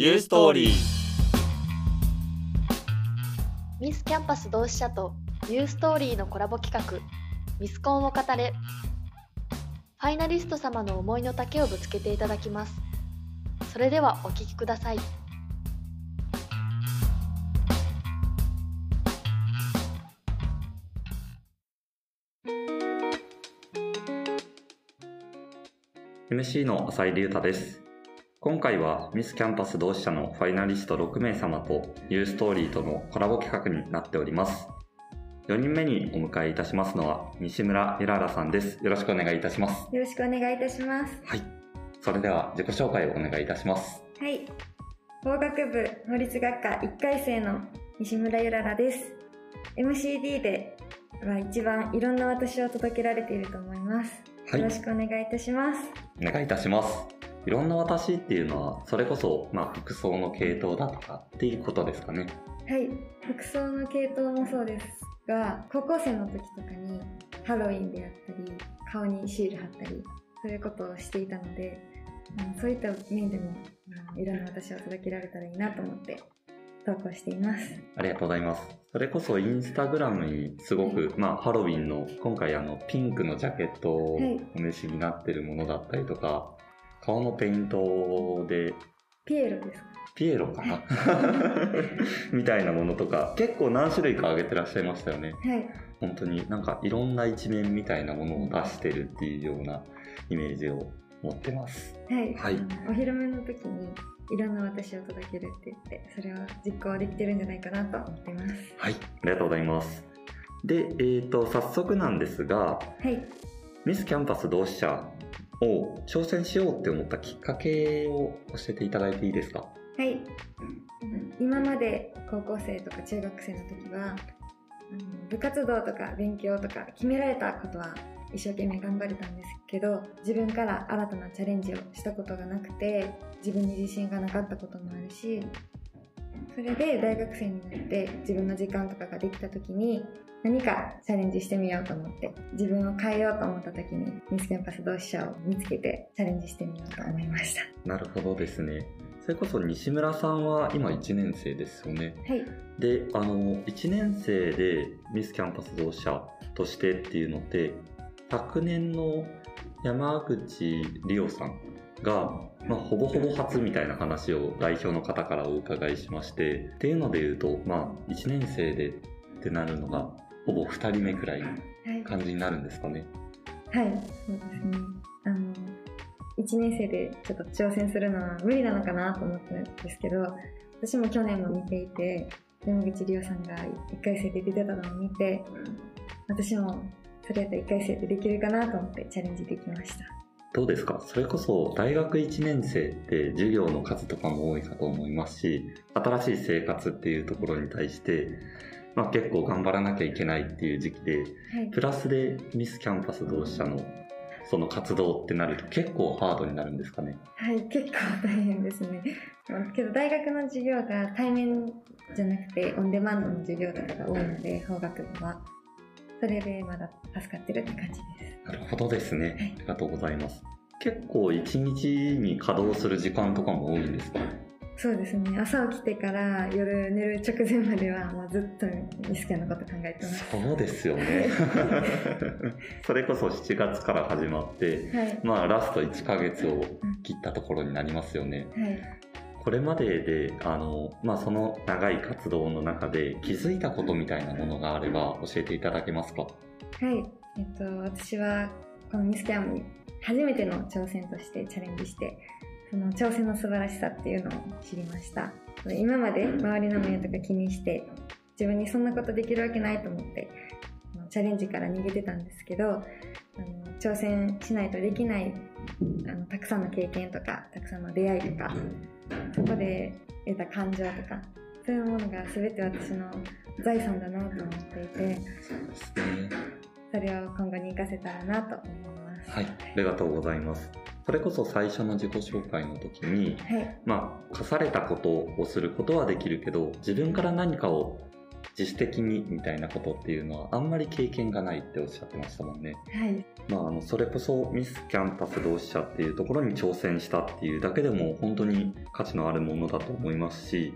ユーストーリー。ミスキャンパス同志社とユーストーリーのコラボ企画。ミスコンを語れ。ファイナリスト様の思いの丈をぶつけていただきます。それではお聞きください。の浅井隆太です今回はミスキャンパス同志社のファイナリスト6名様とユーストーリーとのコラボ企画になっております4人目にお迎えいたしますのは西村ゆららさんですよろしくお願いいたしますよろしくお願いいたします。はいそれでは自己紹介をお願いいたしますはい。法学部法律学科1回生の西村ゆららです。MCD では一番いろんな私を届けられていると思います。はいよろしくお願いいたします。お願いいたしますいろんな私っていうのはそれこそまあ服装の系統だとかっていうことですかねはい。服装の系統もそうですが、高校生の時とかにハロウィンであったり、顔にシール貼ったり、そういうことをしていたので、うんそういった面でも、うんいろんな私を届けられたらいいなと思って投稿しています。ありがとうございます。それこそインスタグラムにすごく、まあハロウィンの今回あのピンクのジャケットをはいお召しになってるものだったりとか、顔のペイントでピエロですか？ピエロかな？みたいなものとか結構何種類か上げてらっしゃいましたよね。はい。本当になんかいろんな一面みたいなものを出してるっていうようなイメージを持ってます。はい、はいお披露目の時にいろんな私を届けるって言ってそれを実行できてるんじゃないかなと思っていますはい、ありがとうございます。で、えっ、と、早速なんですが、はいミスキャンパス同志社を挑戦しようって思ったきっかけを教えていただいていいですか？はい。うん今まで高校生とか中学生の時はあの部活動とか勉強とか決められたことは一生懸命頑張れたんですけど自分から新たなチャレンジをしたことがなくて自分に自信がなかったこともあるしそれで大学生になって自分の時間とかができた時に何かチャレンジしてみようと思って自分を変えようと思った時にミスキャンパス同志社を見つけてチャレンジしてみようと思いましたなるほどですね。それこそ西村さんは今1年生ですよね。はいで、あの、1年生でミスキャンパス同志社としてっていうのって、昨年の山口里央さんが、まあ、ほぼほぼ初みたいな話を代表の方からお伺いしまして、っていうので言うと、まあ、1年生でってなるのが、ほぼ2人目くらい感じになるんですかね。はい、そうですね。あの、1年生でちょっと挑戦するのは無理なのかなと思ったんですけど、私も去年も見ていて、山口里央さんが1回生で出てたのを見て、私もそれやったら1回生でできるかなと思ってチャレンジできました。どうですか？それこそ大学1年生って授業の数とかも多いかと思いますし新しい生活っていうところに対して、まあ、結構頑張らなきゃいけないっていう時期ではいプ。ラスでミスキャンパス同志社の？その活動ってなると結構ハードになるんですかね？はい、結構大変ですね。けど大学の授業が対面じゃなくてオンデマンドの授業とかが多いので、法学部は。それでまだ助かってるって感じです。なるほどですねはいありがとうございます結構一日に稼働する時間とかも多いんですか？そうですね。朝起きてから夜寝る直前まではもうずっとミスキャンのこと考えてます。そうですよね それこそ7月から始まってはい。まあラスト1ヶ月を切ったところになりますよね。はい。これまでで、あの、まあその長い活動の中で気づいたことみたいなものがあれば教えていただけますか？はい。えっと、私はこのミスキャンに初めての挑戦としてチャレンジして、その挑戦の素晴らしさっていうのを知りました。今まで周りの目とか気にして、自分にそんなことできるわけないと思って、チャレンジから逃げてたんですけど、あの挑戦しないとできないあのたくさんの経験とか、たくさんの出会いとか、そこで得た感情とか、そういうものが全て私の財産だなと思っていて、それを今後に活かせたらなと思います。はい、ありがとうございます。それこそ最初の自己紹介の時に、はい。まあ、課されたことをすることはできるけど、自分から何かを自主的にみたいなことっていうのはあんまり経験がないっておっしゃってましたもんね。はい。まあ、あのそれこそミスキャンパス同志社っていうところに挑戦したっていうだけでも本当に価値のあるものだと思いますし、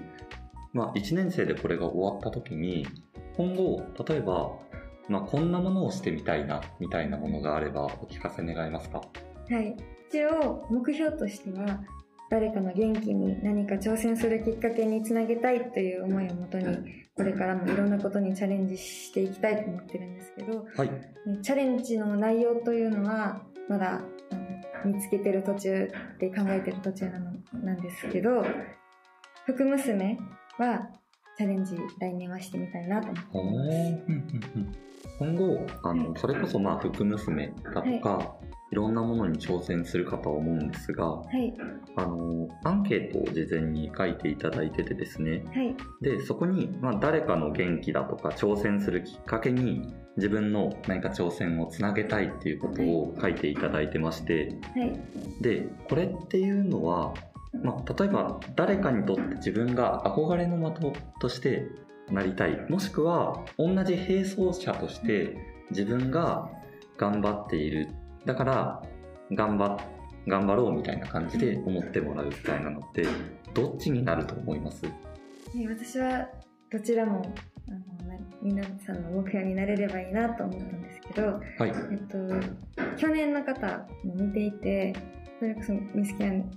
まあ、1年生でこれが終わった時に今後例えば、まあ、こんなものをしてみたいなみたいなものがあればお聞かせ願えますか？はい。一応、目標としては、誰かの元気に何か挑戦するきっかけにつなげたいという思いをもとに、これからもいろんなことにチャレンジしていきたいと思ってるんですけど、はい。チャレンジの内容というのは、まだ、見つけてる途中で考えてる途中なのなんですけど、福娘はチャレンジ来年はしてみたいなと思ってます。今後あのそれこそまあ福娘だとか、い、ろんなものに挑戦するかとは思うんですがはい、あのアンケートを事前に書いていただいててですね。はい、でそこに、まあ、誰かの元気だとか挑戦するきっかけに自分の何か挑戦をつなげたいっていうことを書いていただいてまして。はい、でこれっていうのは、まあ、例えば誰かにとって自分が憧れの的としてなりたい。もしくは同じ並走者として自分が頑張っているだから頑張頑張ろうみたいな感じで思ってもらうみたいなのってどっちになると思います？はい私はどちらもあのな皆さんの目標になれればいいなと思ったんですけど、はい。えっと、去年の方も見ていてそれこそミスキャン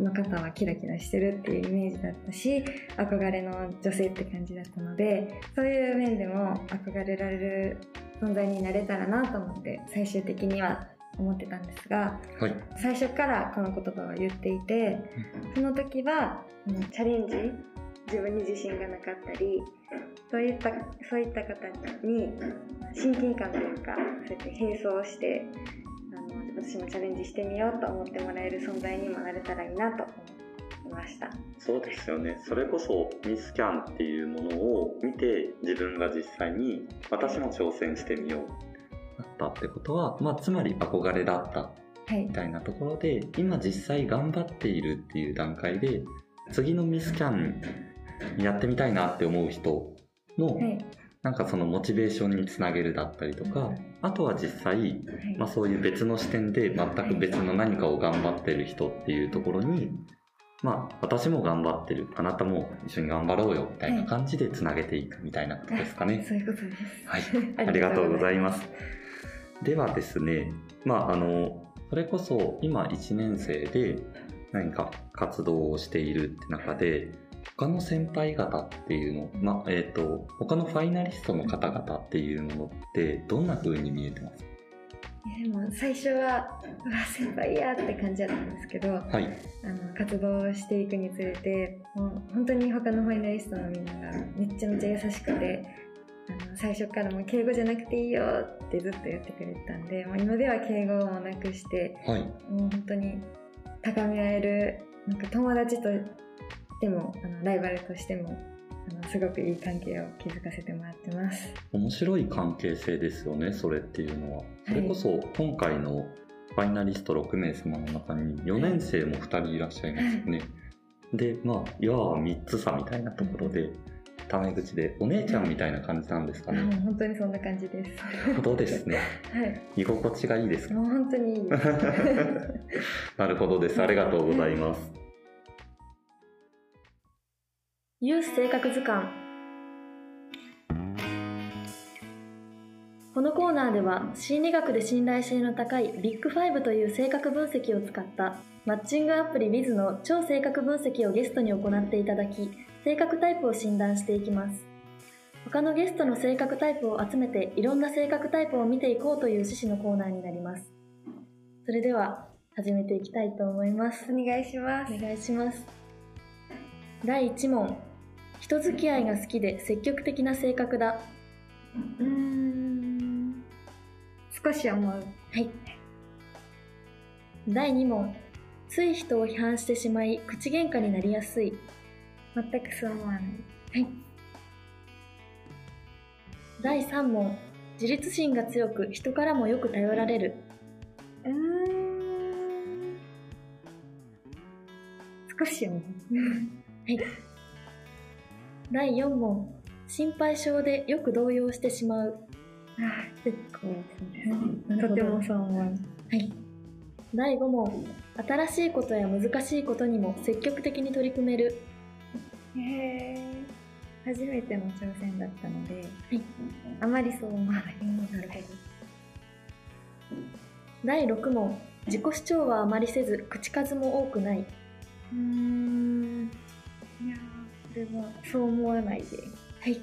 の方はキラキラしてるっていうイメージだったし憧れの女性って感じだったのでそういう面でも憧れられる存在になれたらなと思って最終的には思ってたんですがはい。最初からこの言葉を言っていてその時はうんチャレンジ自分に自信がなかったりそういったそういった方に親近感というかそうやって並走してあの私もチャレンジしてみようと思ってもらえる存在にもなれたらいいなと思いました。そうですよね。それこそミスキャンっていうものを見て自分が実際に私も挑戦してみようだったってことは、まあ、つまり憧れだった。はい。みたいなところで今実際頑張っているっていう段階で次のミスキャンやってみたいなって思う人の、はい。なんかそのモチベーションにつなげるだったりとかあとは実際、はい。まあ、そういう別の視点で全く別の何かを頑張ってる人っていうところにまあ私も頑張ってる。あなたも一緒に頑張ろうよみたいな感じでつなげていくみたいなことですかね。そういうことです。はい、ありがとうございます。ではですね、まああのそれこそ今1年生で何か活動をしているって中で他の先輩方っていうの、まあえっ、と他のファイナリストの方々っていうものってどんな風に見えてます？でも最初はうわ先輩やって感じだったんですけどか。はい、あの活動していくにつれてもう本当に他のファイナリストのみんながめちゃめちゃ優しくてあの最初からもう敬語じゃなくていいよってずっと言ってくれてたんでもう今では敬語もなくしてはい、もう本当に高め合えるなんか友達としてもあのライバルとしてもあのすごくいい関係を築かせてもらってます。面白い関係性ですよねそれっていうのは。それこそ今回のファイナリスト6名様の中に4年生も2人いらっしゃいますよね。でまあいわば3つ差みたいなところでタメ口でお姉ちゃんみたいな感じなんですかね。本当にそんな感じです。なるほどですね。はい。居心地がいいですかもう本当にいい。なるほどです。ありがとうございます。ユース生活図鑑このコーナーでは心理学で信頼性の高いビッグファイブという性格分析を使ったマッチングアプリ Wiz の超性格分析をゲストに行っていただき性格タイプを診断していきます。他のゲストの性格タイプを集めていろんな性格タイプを見ていこうという趣旨のコーナーになります。それでは始めていきたいと思います。お願いします。お。願いします。第1問。人付き合いが好きで積極的な性格だ。うーん。少し思う。はい。第2問。つい人を批判してしまい口喧嘩になりやすい全くそう思わない。はい第3問自立心が強く人からもよく頼られるうーん少し思う。第4問心配性でよく動揺してしまう。あ結構ですね。とてもそう思います。はい。第5問。新しいことや難しいことにも積極的に取り組める。へえ。初めての挑戦だったので、はい。あまりそう思わない。なるほど。第6問。自己主張はあまりせず、口数も多くない。うーん。いやー、これはそう思わないで。はい。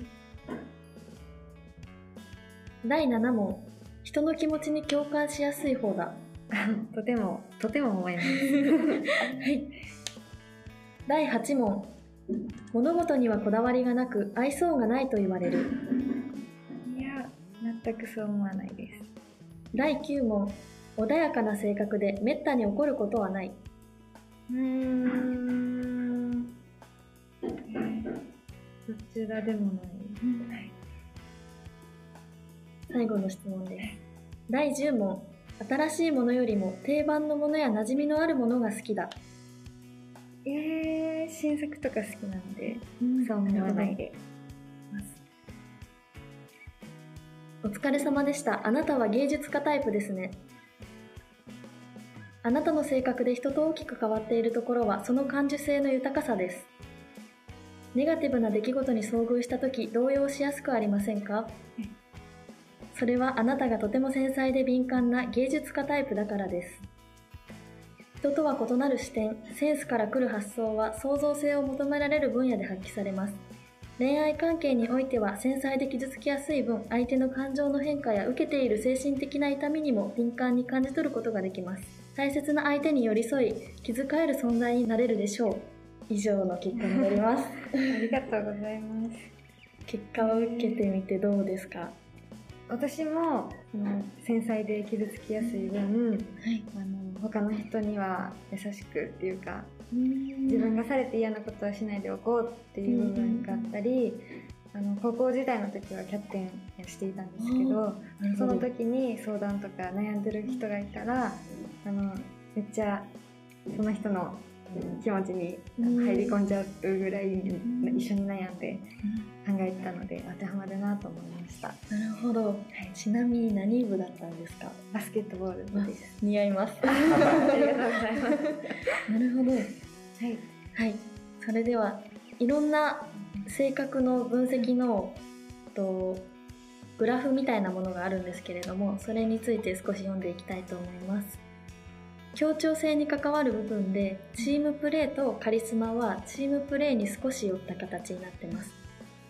第7問。人の気持ちに共感しやすい方だ。とても、とても思います。はい。第8問。物事にはこだわりがなく、愛想がないと言われる。いや、全くそう思わないです。第9問。穏やかな性格でめったに怒ることはない。うーん。どちらでもない。はい最後の質問です。第10問。新しいものよりも定番のものや馴染みのあるものが好きだ。えー、新作とか好きなので、そう思わないで。お疲れ様でした。あなたは芸術家タイプですね。あなたの性格で人と大きく変わっているところはその感受性の豊かさです。ネガティブな出来事に遭遇した時動揺しやすくありませんか？それはあなたがとても繊細で敏感な芸術家タイプだからです。人とは異なる視点、センスから来る発想は創造性を求められる分野で発揮されます。恋愛関係においては繊細で傷つきやすい分相手の感情の変化や受けている精神的な痛みにも敏感に感じ取ることができます。大切な相手に寄り添い気遣える存在になれるでしょう。以上の結果になります。ありがとうございます。結果を受けてみてどうですか？私もその繊細で傷つきやすい分、はい。あの他の人には優しくっていうか自自分がされて嫌なことはしないでおこうっていう部分があったり、あの高校時代の時はキャプテンをしていたんですけどその時に相談とか悩んでる人がいたらあのめっちゃその人の気持ちに入り込んじゃうぐらい一緒に悩んで考えてたので当てはまるなと思いました。なるほど、ちなみに何部だったんですか？バスケットボールです似合います。ありがとうございます。なるほど。はい。はい、それではいろんな性格の分析のとグラフみたいなものがあるんですけれどもそれについて少し読んでいきたいと思います協調性に関わる部分でチームプレーとカリスマはチームプレーに少し寄った形になってます。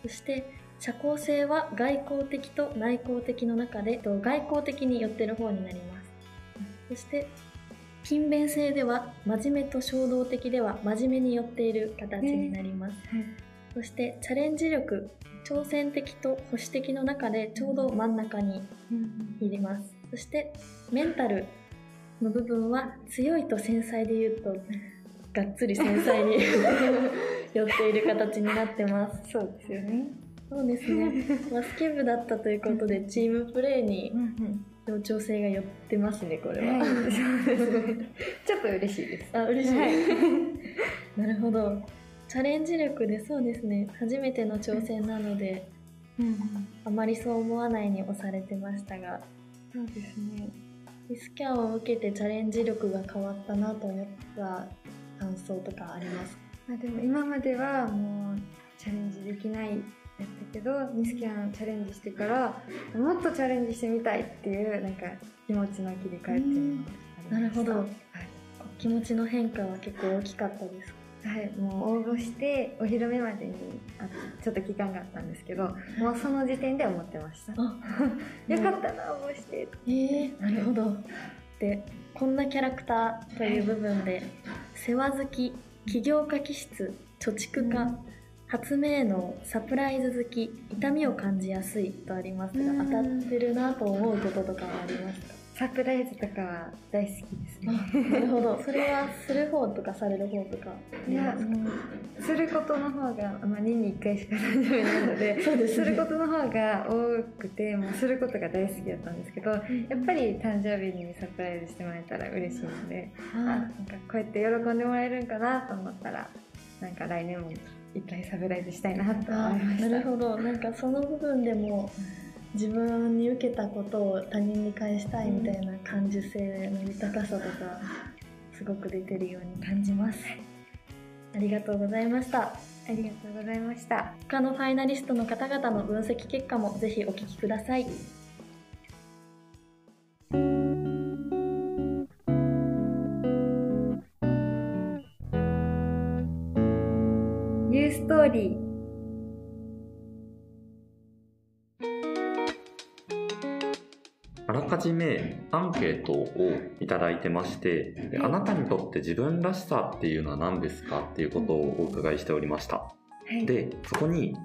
そして社交性は外交的と内向的の中でと外交的に寄ってる方になります。そして勤勉性では真面目と衝動的では真面目に寄っている形になります、はい。そしてチャレンジ力挑戦的と保守的の中でちょうど真ん中に入ります。そしてメンタルの部分は強いと繊細で言うとがっつり繊細に 寄っている形になってます。そうですよね。そうですね。バスケ部だったということでチームプレーに協調性が寄ってますねこれは、はい。ちょっと嬉しいです。あ嬉しい、はい。なるほど。チャレンジ力でそうですね。初めての挑戦なのであまりそう思わないに押されてましたが。そうですね。ミスキャンを受けてチャレンジ力が変わったなと思った感想とかありますか？まあでも今まではもうチャレンジできないやったけど、ミスキャンチャレンジしてからもっとチャレンジしてみたいっていうなんか気持ちの切り替えっていうのが。なるほどはい。気持ちの変化は結構大きかったですはい、もう応募してお披露目までにあちょっと期間があったんですけどもうその時点で思ってました。あ よかったな応募してえー、なるほど。でこんなキャラクターという部分で世話好き起業家気質貯蓄家、うん。発明能サプライズ好き痛みを感じやすいとありますが、うん。当たってるなと思うこととかはありますか？サプライズとかは大好きですね。あなるほど。それはする方とかされる方とか。いやもうすることの方が、まあ、年に1回しか誕生日ないので そうですね。することの方が多くてもうすることが大好きだったんですけどやっぱり誕生日にサプライズしてもらえたら嬉しいのであなんあかこうやって喜んでもらえるんかなと思ったらなんか来年もいっぱいサプライズしたいなとあ思いました。なるほど。なんかその部分でも自分に受けたことを他人に返したいみたいな感受性の豊かさとかすごく出てるように感じます。ありがとうございました。ありがとうございました。他のファイナリストの方々の分析結果もぜひお聞きください。ニューストーリーあらかじめアンケートをいただいてまして、であなたにとって自分らしさっていうのは何ですかっていうことをお伺いしておりました。はい。で、そこに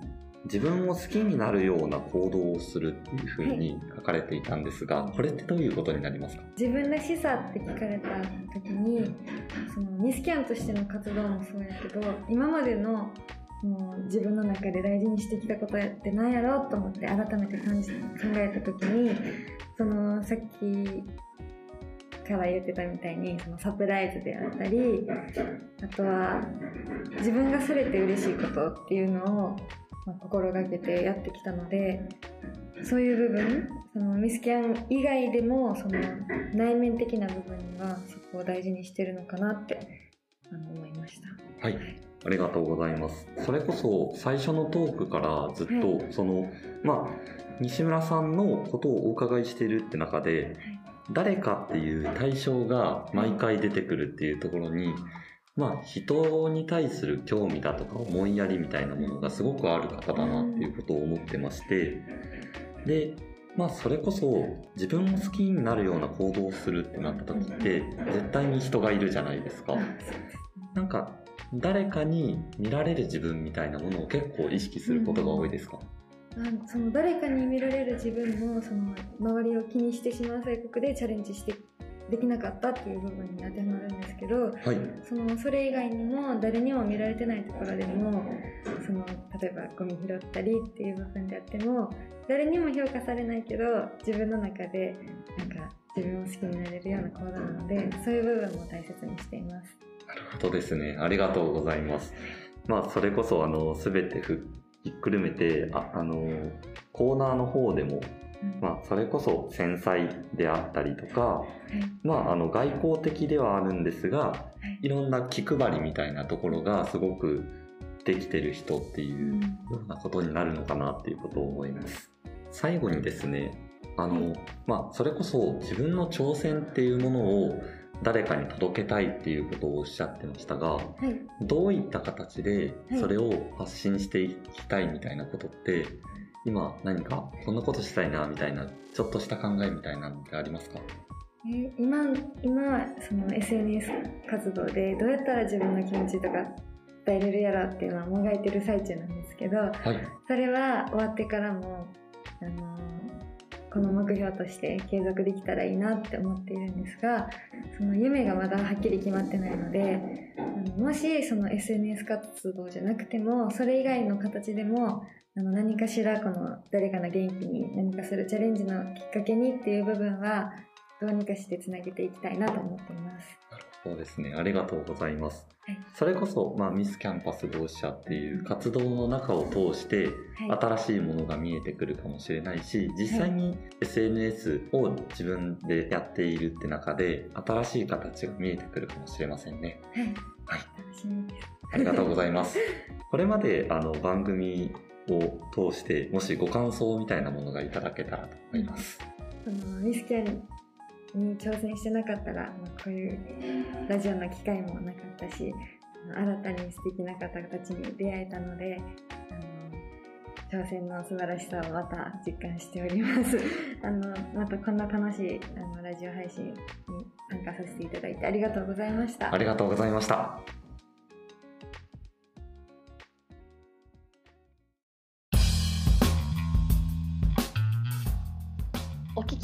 自分を好きになるような行動をするっていうふうに書かれていたんですが、これってどういうことになりますか？自分らしさって聞かれた時にそのミスキャンとしての活動もそうやけど今までのもう自分の中で大事にしてきたことやって何やろうと思って改めて感じ考えた時にそのさっきから言ってたみたいにそのサプライズであったりあとは自分がされて嬉しいことっていうのを、まあ、心がけてやってきたのでそういう部分そのミスキャン以外でもその内面的な部分にはそこを大事にしてるのかなってあの思いました。はい。ありがとうございます。それこそ最初のトークからずっと、はその、まあ、西村さんのことをお伺いしているって中で、誰かっていう対象が毎回出てくるっていうところに、まあ、人に対する興味だとか思いやりみたいなものがすごくある方だなっていうことを思ってまして、で、まあ、それこそ自分を好きになるような行動をするってなった時って、絶対に人がいるじゃないですか。なんか、誰かに見られる自分みたいなものを結構意識することが多いですか、なんその誰かに見られる自分もその周りを気にしてしまう性格でチャレンジしてできなかったっていう部分に当てはまるんですけどはい。そのそれ以外にも誰にも見られてないところでもその例えばゴミ拾ったりっていう部分であっても誰にも評価されないけど自分の中でなんか自分を好きになれるような行動なのでそういう部分も大切にしています。なるほどですね。ありがとうございます。まあ、それこそ、あの、すべてふひっくるめて、ああの、コーナーの方でも、まあ、それこそ繊細であったりとか、はいまあ、あの、外交的ではあるんですが、はいいろんな気配りみたいなところがすごくできてる人っていうようなことになるのかなっていうことを思います。最後にですね、あの、まあ、それこそ自分の挑戦っていうものを誰かに届けたいっていうことをおっしゃってましたが、はい。どういった形ではい。それを発信していきたいみたいなことって、今何かこんなことしたいなみたいな、ちょっとした考えみたいなのってありますか？え今今その SNS 活動でどうやったら自分の気持ちとか伝えれるやろっていうのはもがいてる最中なんですけどはい。それは終わってからも、あのこの目標として継続できたらいいなって思っているんですがその夢がまだはっきり決まってないのであのもしその SNS 活動じゃなくてもそれ以外の形でもあの何かしらこの誰かの元気に何かするチャレンジのきっかけにっていう部分はどうにかしてつなげていきたいなと思っています。そうですね。ありがとうございます。はいそれこそ、まあ、ミスキャンパス同志社っていう活動の中を通して、はい新しいものが見えてくるかもしれないし、実際に SNS を自分でやっているって中で、新しい形が見えてくるかもしれませんね。はい、はい。楽しみです。ありがとうございます。これまであの番組を通して、もしご感想みたいなものがいただけたらと思います。そのミスキャンに挑戦してなかったら、まあ、こういうラジオの機会もなかったし新たに素敵な方たちに出会えたのであの挑戦の素晴らしさをまた実感しております あのまたこんな楽しいあのラジオ配信に参加させていただいてありがとうございましたありがとうございました。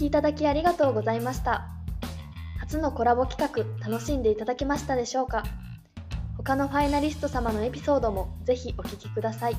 きいただきありがとうございました。初のコラボ企画楽しんでいただけましたでしょうか？他のファイナリスト様のエピソードもぜひお聞きください。